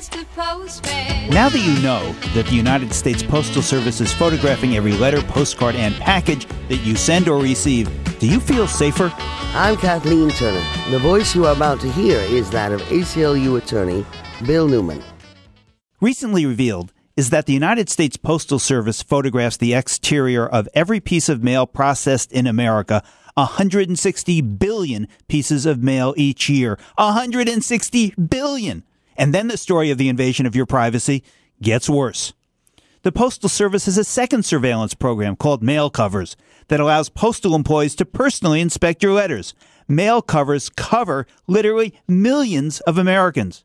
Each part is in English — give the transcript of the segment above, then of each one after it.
Mr. Postman. Now that you know that the United States Postal Service is photographing every letter, postcard, and package that you send or receive, do you feel safer? I'm Kathleen Turner. The voice you are about to hear is that of ACLU attorney Bill Newman. Recently revealed is that the United States Postal Service photographs the exterior of every piece of mail processed in America 160 billion pieces of mail each year. 160 billion! And then the story of the invasion of your privacy gets worse. The Postal Service has a second surveillance program called Mail Covers that allows postal employees to personally inspect your letters. Mail Covers cover literally millions of Americans.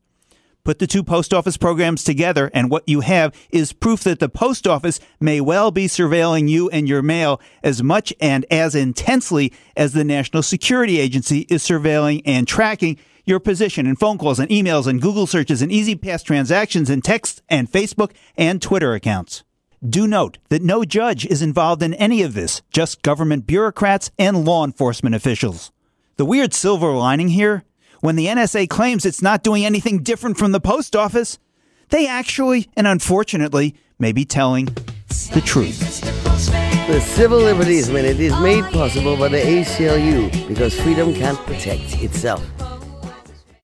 Put the two post office programs together, and what you have is proof that the post office may well be surveilling you and your mail as much and as intensely as the National Security Agency is surveilling and tracking your position in phone calls and emails and Google searches and E-ZPass transactions and texts and Facebook and Twitter accounts. Do note that no judge is involved in any of this, just government bureaucrats and law enforcement officials. The weird silver lining here when the NSA claims it's not doing anything different from the post office, they actually, and unfortunately, may be telling the truth. The Civil Liberties Minute is made possible by the ACLU because freedom can't protect itself.